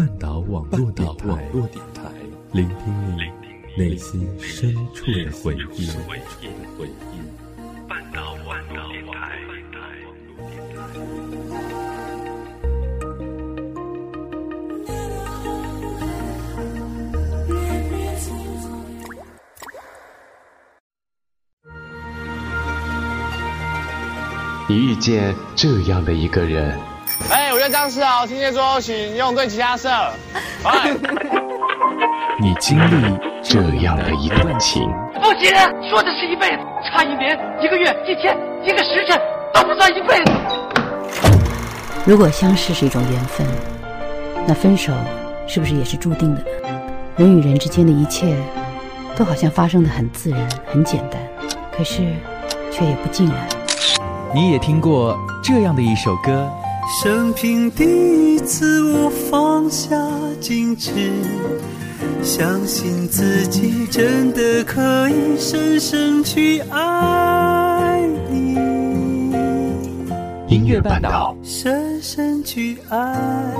半岛网络电台，聆听你内心深处的回忆。半岛网络电台。你遇见这样的一个人。张世豪，今天桌请用对其他社。哎，你经历这样的一段情。不行，说的是一辈子，差一年、一个月、一天、一个时辰都不算一辈子。如果相识是一种缘分，那分手是不是也是注定的呢？人与人之间的一切，都好像发生的很自然、很简单，可是却也不尽然。你也听过这样的一首歌。生平第一次，我放下矜持，相信自己真的可以深深去爱你。音乐半岛，深深去爱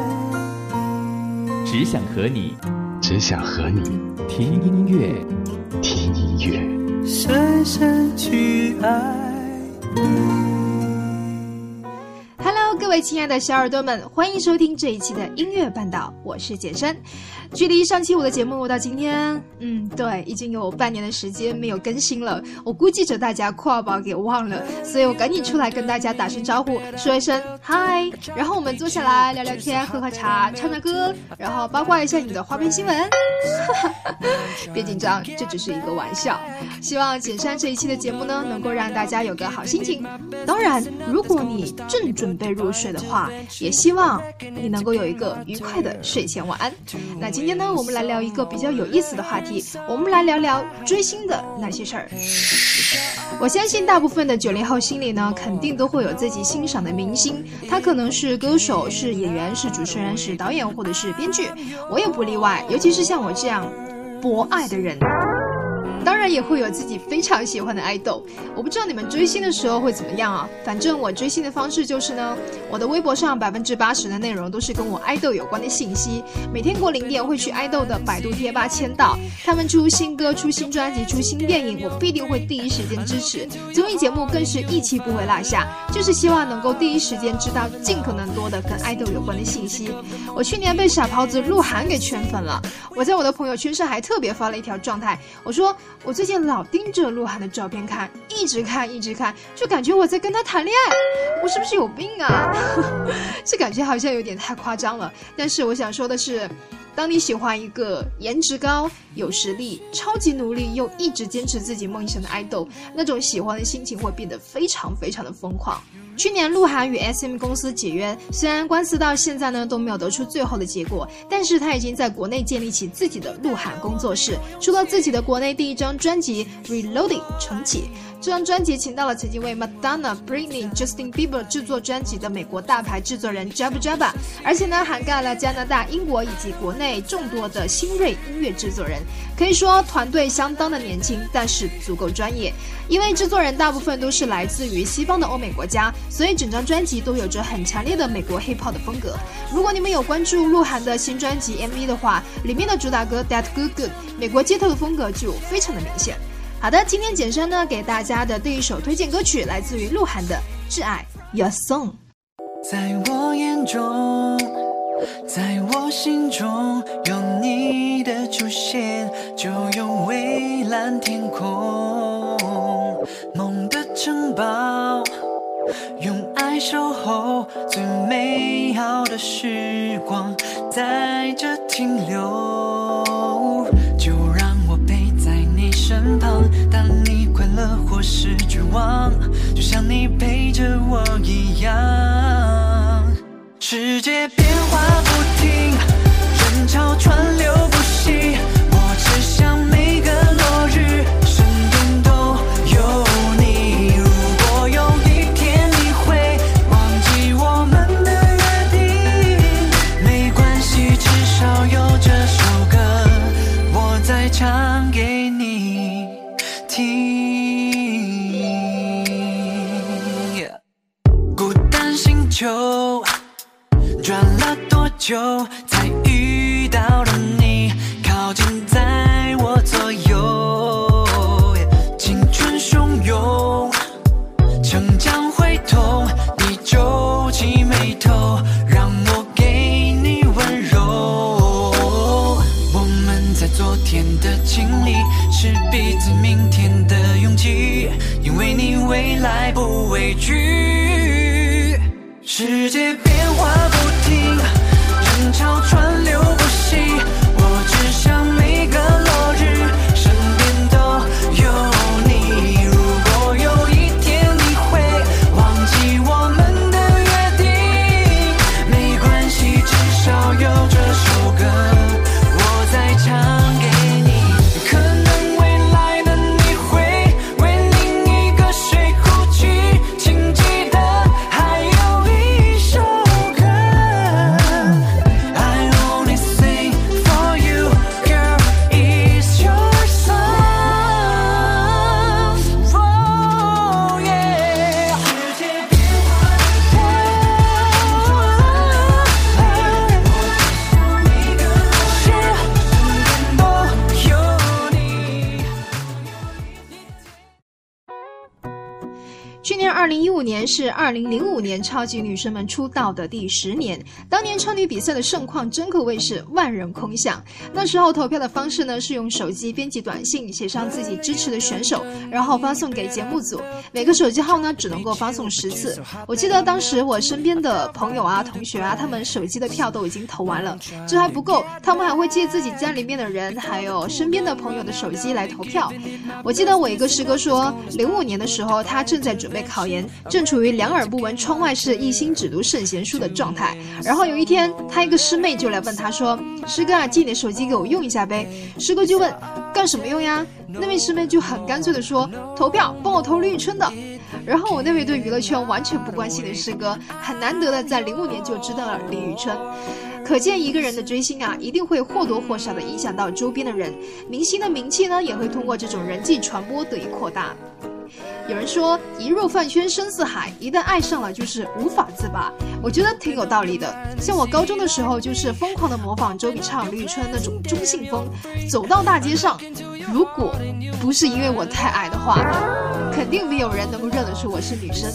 你。只想和你，只想和你听音乐，听音乐，深深去爱你。各位亲爱的小耳朵们，欢迎收听这一期的音乐半岛，我是简生。距离上期我的节目到今天，嗯，对，已经有半年的时间没有更新了。我估计着大家跨宝给忘了，所以我赶紧出来跟大家打声招呼，说一声嗨，然后我们坐下来聊聊天，喝喝茶，唱唱歌，然后八卦一下你的花边新闻。别紧张，这只是一个玩笑。希望简山这一期的节目呢，能够让大家有个好心情。当然，如果你正准备入睡的话，也希望你能够有一个愉快的睡前晚安。那今今天呢，我们来聊一个比较有意思的话题，我们来聊聊追星的那些事儿。我相信大部分的九零后心里呢，肯定都会有自己欣赏的明星，他可能是歌手，是演员，是主持人，是导演，或者是编剧，我也不例外。尤其是像我这样博爱的人。当然也会有自己非常喜欢的爱豆，我不知道你们追星的时候会怎么样啊？反正我追星的方式就是呢，我的微博上百分之八十的内容都是跟我爱豆有关的信息，每天过零点会去爱豆的百度贴吧签到，他们出新歌、出新专辑、出新电影，我必定会第一时间支持。综艺节目更是一期不会落下，就是希望能够第一时间知道尽可能多的跟爱豆有关的信息。我去年被傻狍子鹿晗给圈粉了，我在我的朋友圈上还特别发了一条状态，我说。我最近老盯着鹿晗的照片看，一直看，一直看，就感觉我在跟他谈恋爱。我是不是有病啊？这感觉好像有点太夸张了。但是我想说的是，当你喜欢一个颜值高、有实力、超级努力又一直坚持自己梦想的爱豆，那种喜欢的心情会变得非常非常的疯狂。去年鹿晗与 SM 公司解约，虽然官司到现在呢都没有得出最后的结果，但是他已经在国内建立起自己的鹿晗工作室，出了自己的国内第一张专辑《Reloading》重启。这张专辑请到了曾经为 Madonna、Britney、Justin Bieber 制作专辑的美国大牌制作人 Jab Jabba，而且呢涵盖了加拿大、英国以及国内众多的新锐音乐制作人，可以说团队相当的年轻，但是足够专业。因为制作人大部分都是来自于西方的欧美国家，所以整张专辑都有着很强烈的美国 hip hop 的风格。如果你们有关注鹿晗的新专辑 MV 的话，里面的主打歌 That Good Good，美国街头的风格就非常的明显。好的，今天简山呢给大家的第一首推荐歌曲来自于鹿晗的《挚爱 Your Song》。在我眼中，在我心中，有你的出现，就有蔚蓝天空。梦的城堡，用爱守候，最美好的时光在这停留。就让我陪在你身旁，或是绝望，就像你陪着我一样。世界变化不停，人潮川流不息，我只想每个落日，身边都有你。如果有一天你会忘记我们的约定，没关系，至少有这首歌，我在唱给你听。就年二零一五年是二零零五年超级女生们出道的第十年，当年超女比赛的盛况真可谓是万人空巷。那时候投票的方式呢是用手机编辑短信，写上自己支持的选手，然后发送给节目组。每个手机号呢只能够发送十次。我记得当时我身边的朋友啊、同学啊，他们手机的票都已经投完了，这还不够，他们还会借自己家里面的人，还有身边的朋友的手机来投票。我记得我一个师哥说，零五年的时候他正在准备考研，正处于两耳不闻窗外事，一心只读圣贤书的状态。然后有一天，他一个师妹就来问他说：“师哥啊，借你的手机给我用一下呗。”师哥就问：“干什么用呀？”那位师妹就很干脆的说：“投票，帮我投李宇春的。”然后我那位对娱乐圈完全不关心的师哥，很难得的在零五年就知道了李宇春。可见一个人的追星啊，一定会或多或少的影响到周边的人，明星的名气呢，也会通过这种人际传播得以扩大。有人说，一入饭圈深似海，一旦爱上了就是无法自拔。我觉得挺有道理的。像我高中的时候，就是疯狂的模仿周笔畅、李宇春那种中性风，走到大街上，如果不是因为我太矮的话，肯定没有人能够认得出我是女生。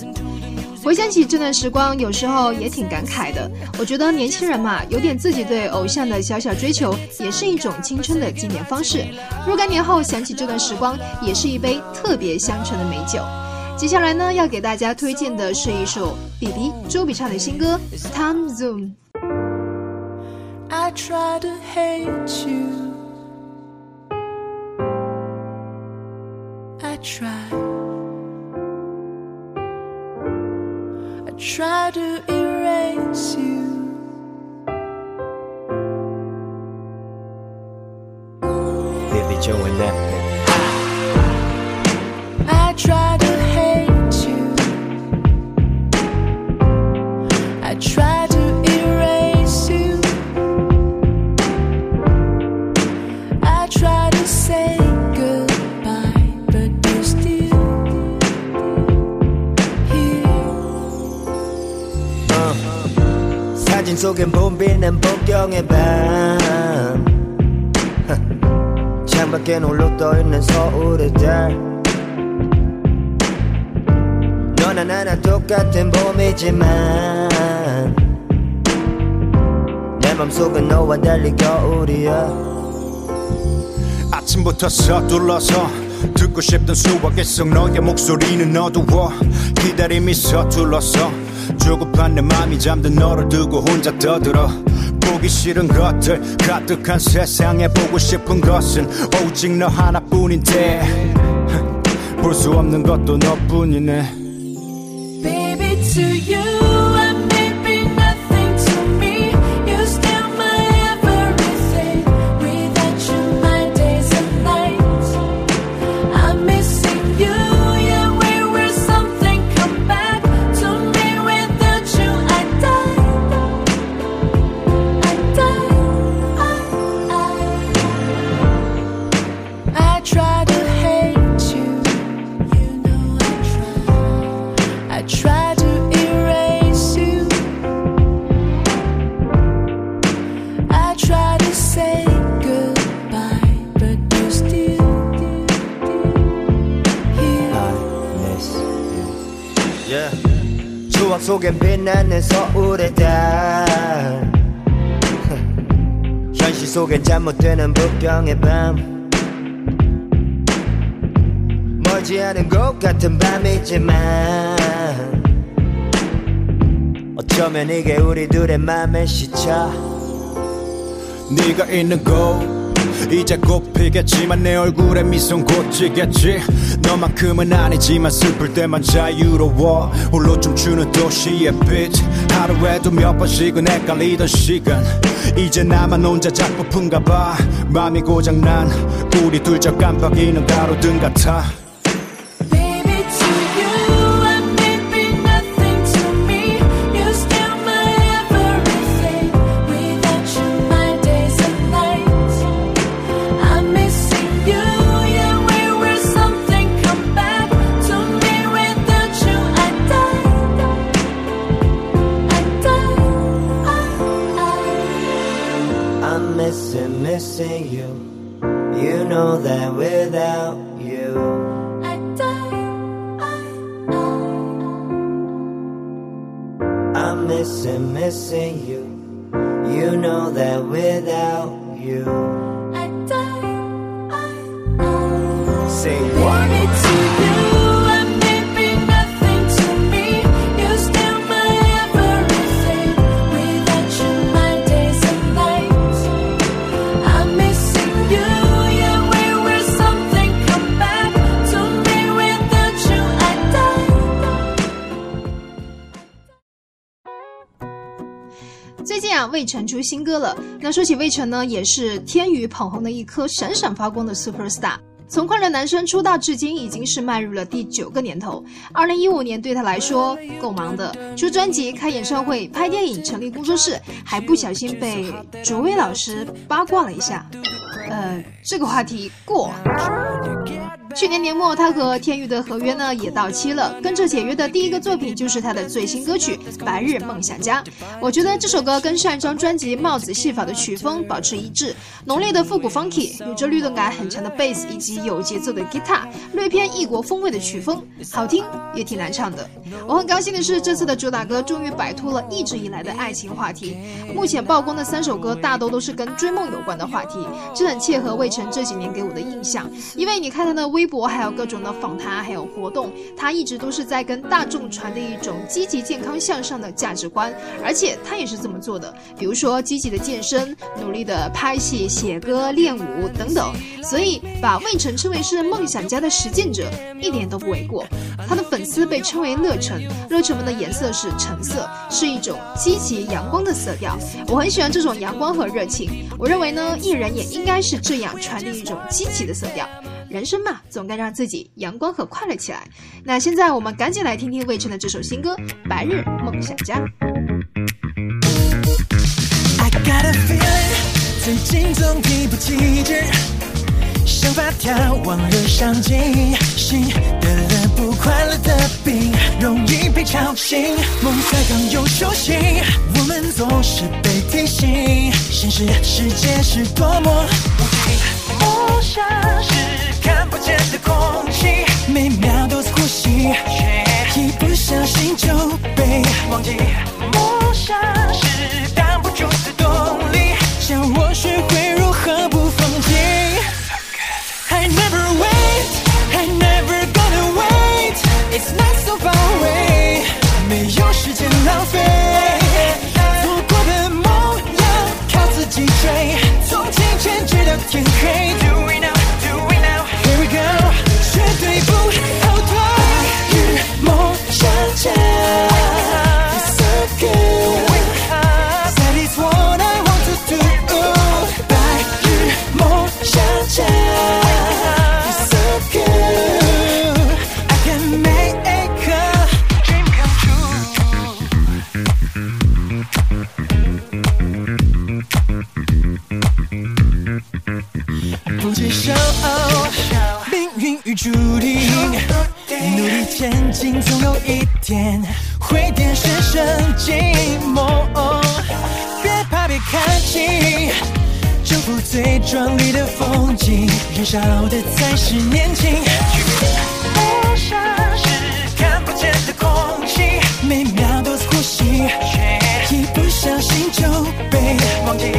回想起这段时光，有时候也挺感慨的。我觉得年轻人嘛，有点自己对偶像的小小追求，也是一种青春的纪念方式。若干年后想起这段时光，也是一杯特别香醇的美酒。接下来呢，要给大家推荐的是一首 BB 周笔畅的新歌《Time Zoom》。I try to hate you. I try. Try to erase you. Baby Joe and that. 복경의 밤. 창밖에 홀로 떠있는 서울의 달. 너나 나나 똑같은 봄이지만 내 맘속은 너와 달리 겨울이야. 아침부터 서둘러서 듣고 싶던 수학의 성 너의 목소리는 어두워 기다림이 서툴러서 조급한 내 맘이 잠든 너를 두고 혼자 떠들어 보기 싫은 것들 가득한 세상에 보고 싶은 것은 오직 너 하나뿐인데. 볼 수 없는 것도 너뿐이네. Baby, to you, 빛나는 서울의 달 현실 속엔 잠못되는 부평의 밤. 멀지 않은 곳 같은 밤이지만 어쩌면 이게 우리 둘의 맘의 시차? 네가 있는 곳 이제 곧 피겠지만 내 얼굴에 미소는 곧 지겠지. 너만큼은 아니지만 슬플 때만 자유로워. 홀로 춤추는 도시의 빛. 하루에도 몇 번씩은 헷갈리던 시간. 이제 나만 혼자 작품인가 봐. 맘이 고장난 우리 둘저 깜빡이는 가로등 같아 I'm missing, missing you. You know that without you. I die. I'm missing, missing you. You know that without you 魏晨出新歌了。那说起魏晨呢，也是天娱捧红的一颗闪闪发光的 super star。从快乐男生出道至今，已经是迈入了第九个年头。二零一五年对他来说够忙的，出专辑、开演唱会、拍电影、成立工作室，还不小心被卓威老师八卦了一下。呃，这个话题过。去年年末，他和天娱的合约呢也到期了，跟着解约的第一个作品就是他的最新歌曲《白日梦想家》。我觉得这首歌跟上一张专辑《帽子戏法》的曲风保持一致，浓烈的复古 funky，有着律动感很强的 bass 以及有节奏的 guitar，略偏异国风味的曲风，好听也挺难唱的。我很高兴的是，这次的主打歌终于摆脱了一直以来的爱情话题。目前曝光的三首歌大多都是跟追梦有关的话题，这很切合魏晨这几年给我的印象。因为你看他的微微博，还有各种的访谈，还有活动，他一直都是在跟大众传递一种积极、健康、向上的价值观，而且他也是这么做的。比如说积极的健身，努力的拍戏、写歌、练舞等等。所以把魏晨称为是梦想家的实践者，一点都不为过。他的粉丝被称为乐橙，乐橙们的颜色是橙色，是一种积极阳光的色调。我很喜欢这种阳光和热情。我认为呢，艺人也应该是这样传递一种积极的色调。人生嘛，总该让自己阳光和快乐起来。那现在我们赶紧来听听魏晨的这首新歌《白日梦想家》。I got a feeling，最近总提不起劲儿，想法条往热上进，心得了不快乐的病，容易被吵醒，梦才刚有雏形，我们总是被提醒，现实世界是多么无情，梦想是空气，每秒都在呼吸，却一不小心就被忘记，梦想是挡不住的动力，教我学会如何不放弃。I never wait, I never gonna wait. It's not so far away，没有时间浪费。错过的梦要靠自己追，从清晨直到天黑。要的才是年轻，梦想是看不见的空气，每秒都在呼吸，一不小心就被忘记。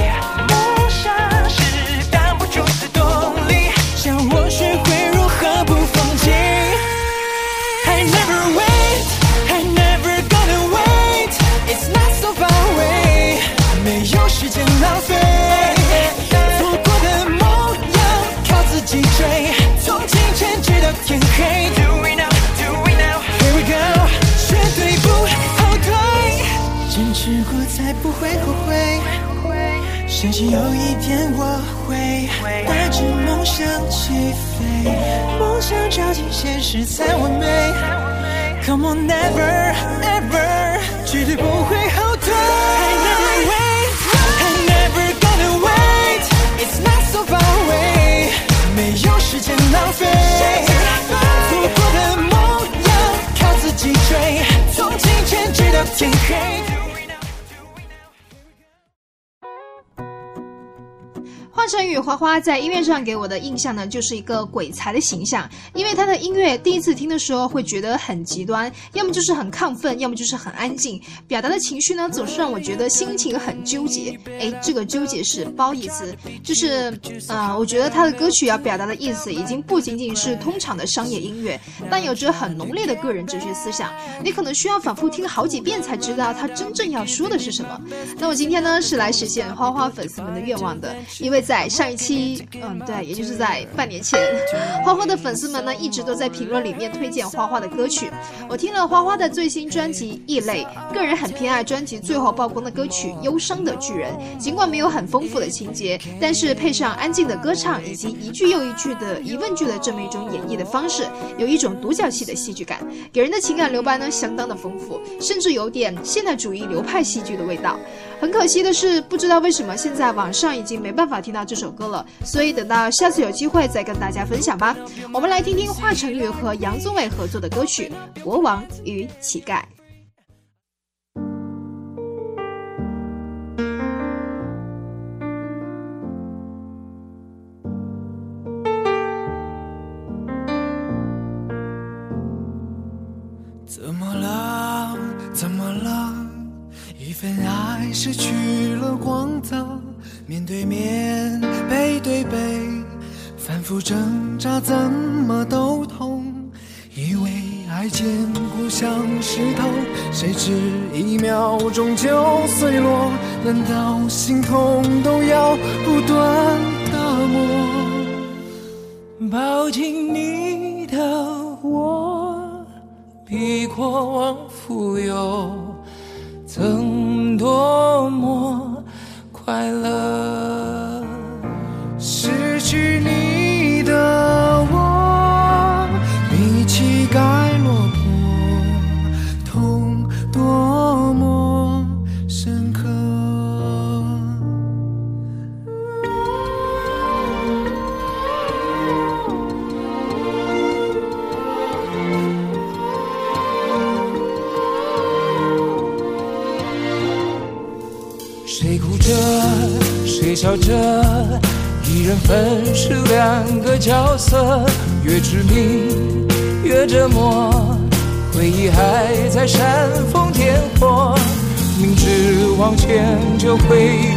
有一天我会带着梦想起飞，梦想照进现实才完美。Come on, never, ever，绝对不会后退。华晨宇花花在音乐上给我的印象呢，就是一个鬼才的形象。因为他的音乐第一次听的时候会觉得很极端，要么就是很亢奋，要么就是很安静，表达的情绪呢总是让我觉得心情很纠结。哎，这个纠结是褒义词，就是呃，我觉得他的歌曲要表达的意思已经不仅仅是通常的商业音乐，但有着很浓烈的个人哲学思想。你可能需要反复听好几遍才知道他真正要说的是什么。那我今天呢是来实现花花粉丝们的愿望的，因为在在上一期，嗯，对，也就是在半年前，花花的粉丝们呢一直都在评论里面推荐花花的歌曲。我听了花花的最新专辑《异类》，个人很偏爱专辑最后曝光的歌曲《忧伤的巨人》，尽管没有很丰富的情节，但是配上安静的歌唱以及一句又一句的疑问句的这么一种演绎的方式，有一种独角戏的戏剧感，给人的情感留白呢相当的丰富，甚至有点现代主义流派戏剧的味道。很可惜的是，不知道为什么现在网上已经没办法听到这首歌了，所以等到下次有机会再跟大家分享吧。我们来听听华晨宇和杨宗纬合作的歌曲《国王与乞丐》。怎么了？怎么了？一份爱失去了光泽，面对面，背对背，反复挣扎，怎么都痛。以为爱坚固像石头，谁知一秒钟就碎落。难道心痛都要不断打磨？抱紧你的我。比过往富有，曾多快乐。越致命越折磨，回忆还在煽风点火，明知往前就会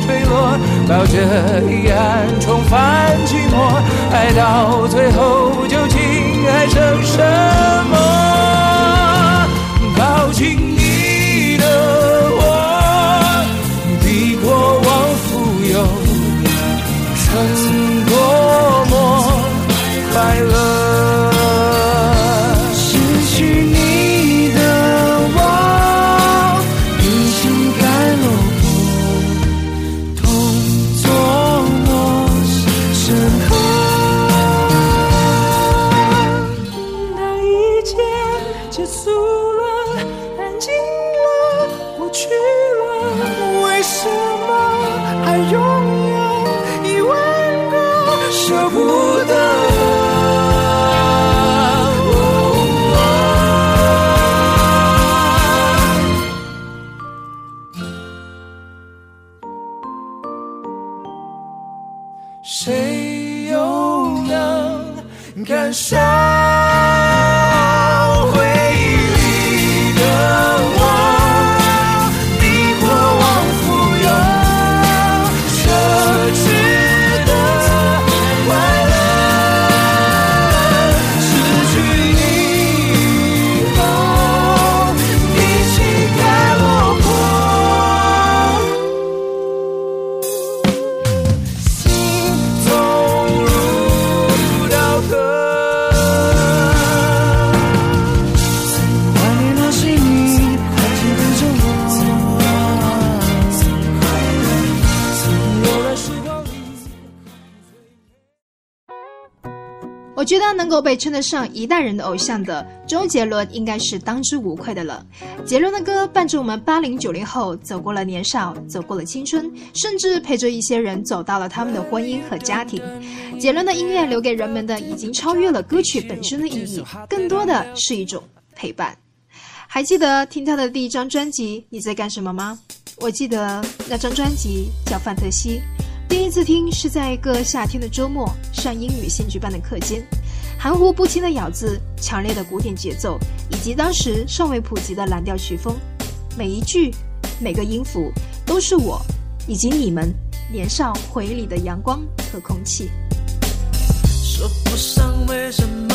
坠落，抱着遗憾重返寂寞，爱到最后究竟还剩什么？抱紧你的我。比过往富有，感受能够被称得上一代人的偶像的周杰伦，应该是当之无愧的了。杰伦的歌伴着我们八零九零后走过了年少，走过了青春，甚至陪着一些人走到了他们的婚姻和家庭。杰伦的音乐留给人们的，已经超越了歌曲本身的意义，更多的是一种陪伴。还记得听他的第一张专辑《你在干什么》吗？我记得那张专辑叫《范特西》。第一次听是在一个夏天的周末，上英语兴趣班的课间，含糊不清的咬字，强烈的古典节奏，以及当时尚未普及的蓝调曲风，每一句，每个音符，都是我以及你们年少回忆里的阳光和空气。说不上为什么，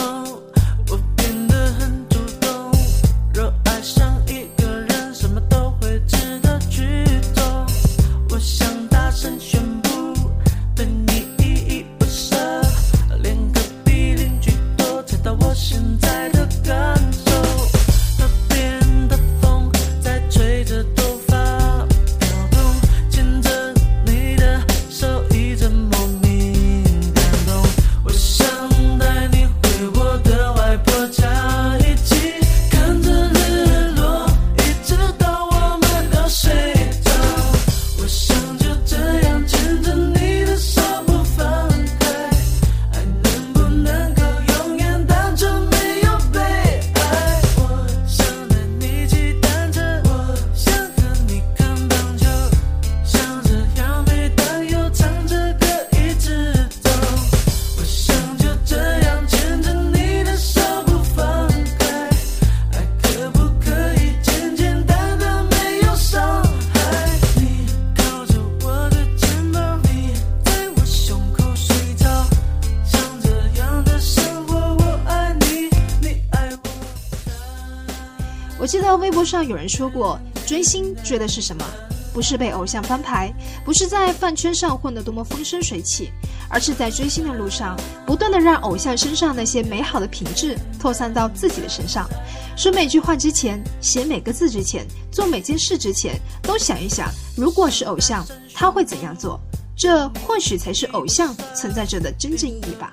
有人说过，追星追的是什么？不是被偶像翻牌，不是在饭圈上混得多么风生水起，而是在追星的路上，不断的让偶像身上那些美好的品质扩散到自己的身上。说每句话之前，写每个字之前，做每件事之前，都想一想，如果是偶像，他会怎样做？这或许才是偶像存在着的真正意义吧。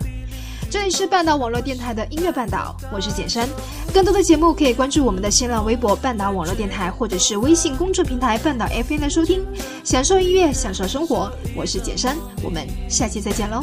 这里是半岛网络电台的音乐半岛，我是简山。更多的节目可以关注我们的新浪微博“半岛网络电台”或者是微信公众平台“半岛 FM” 的收听，享受音乐，享受生活。我是简山，我们下期再见喽。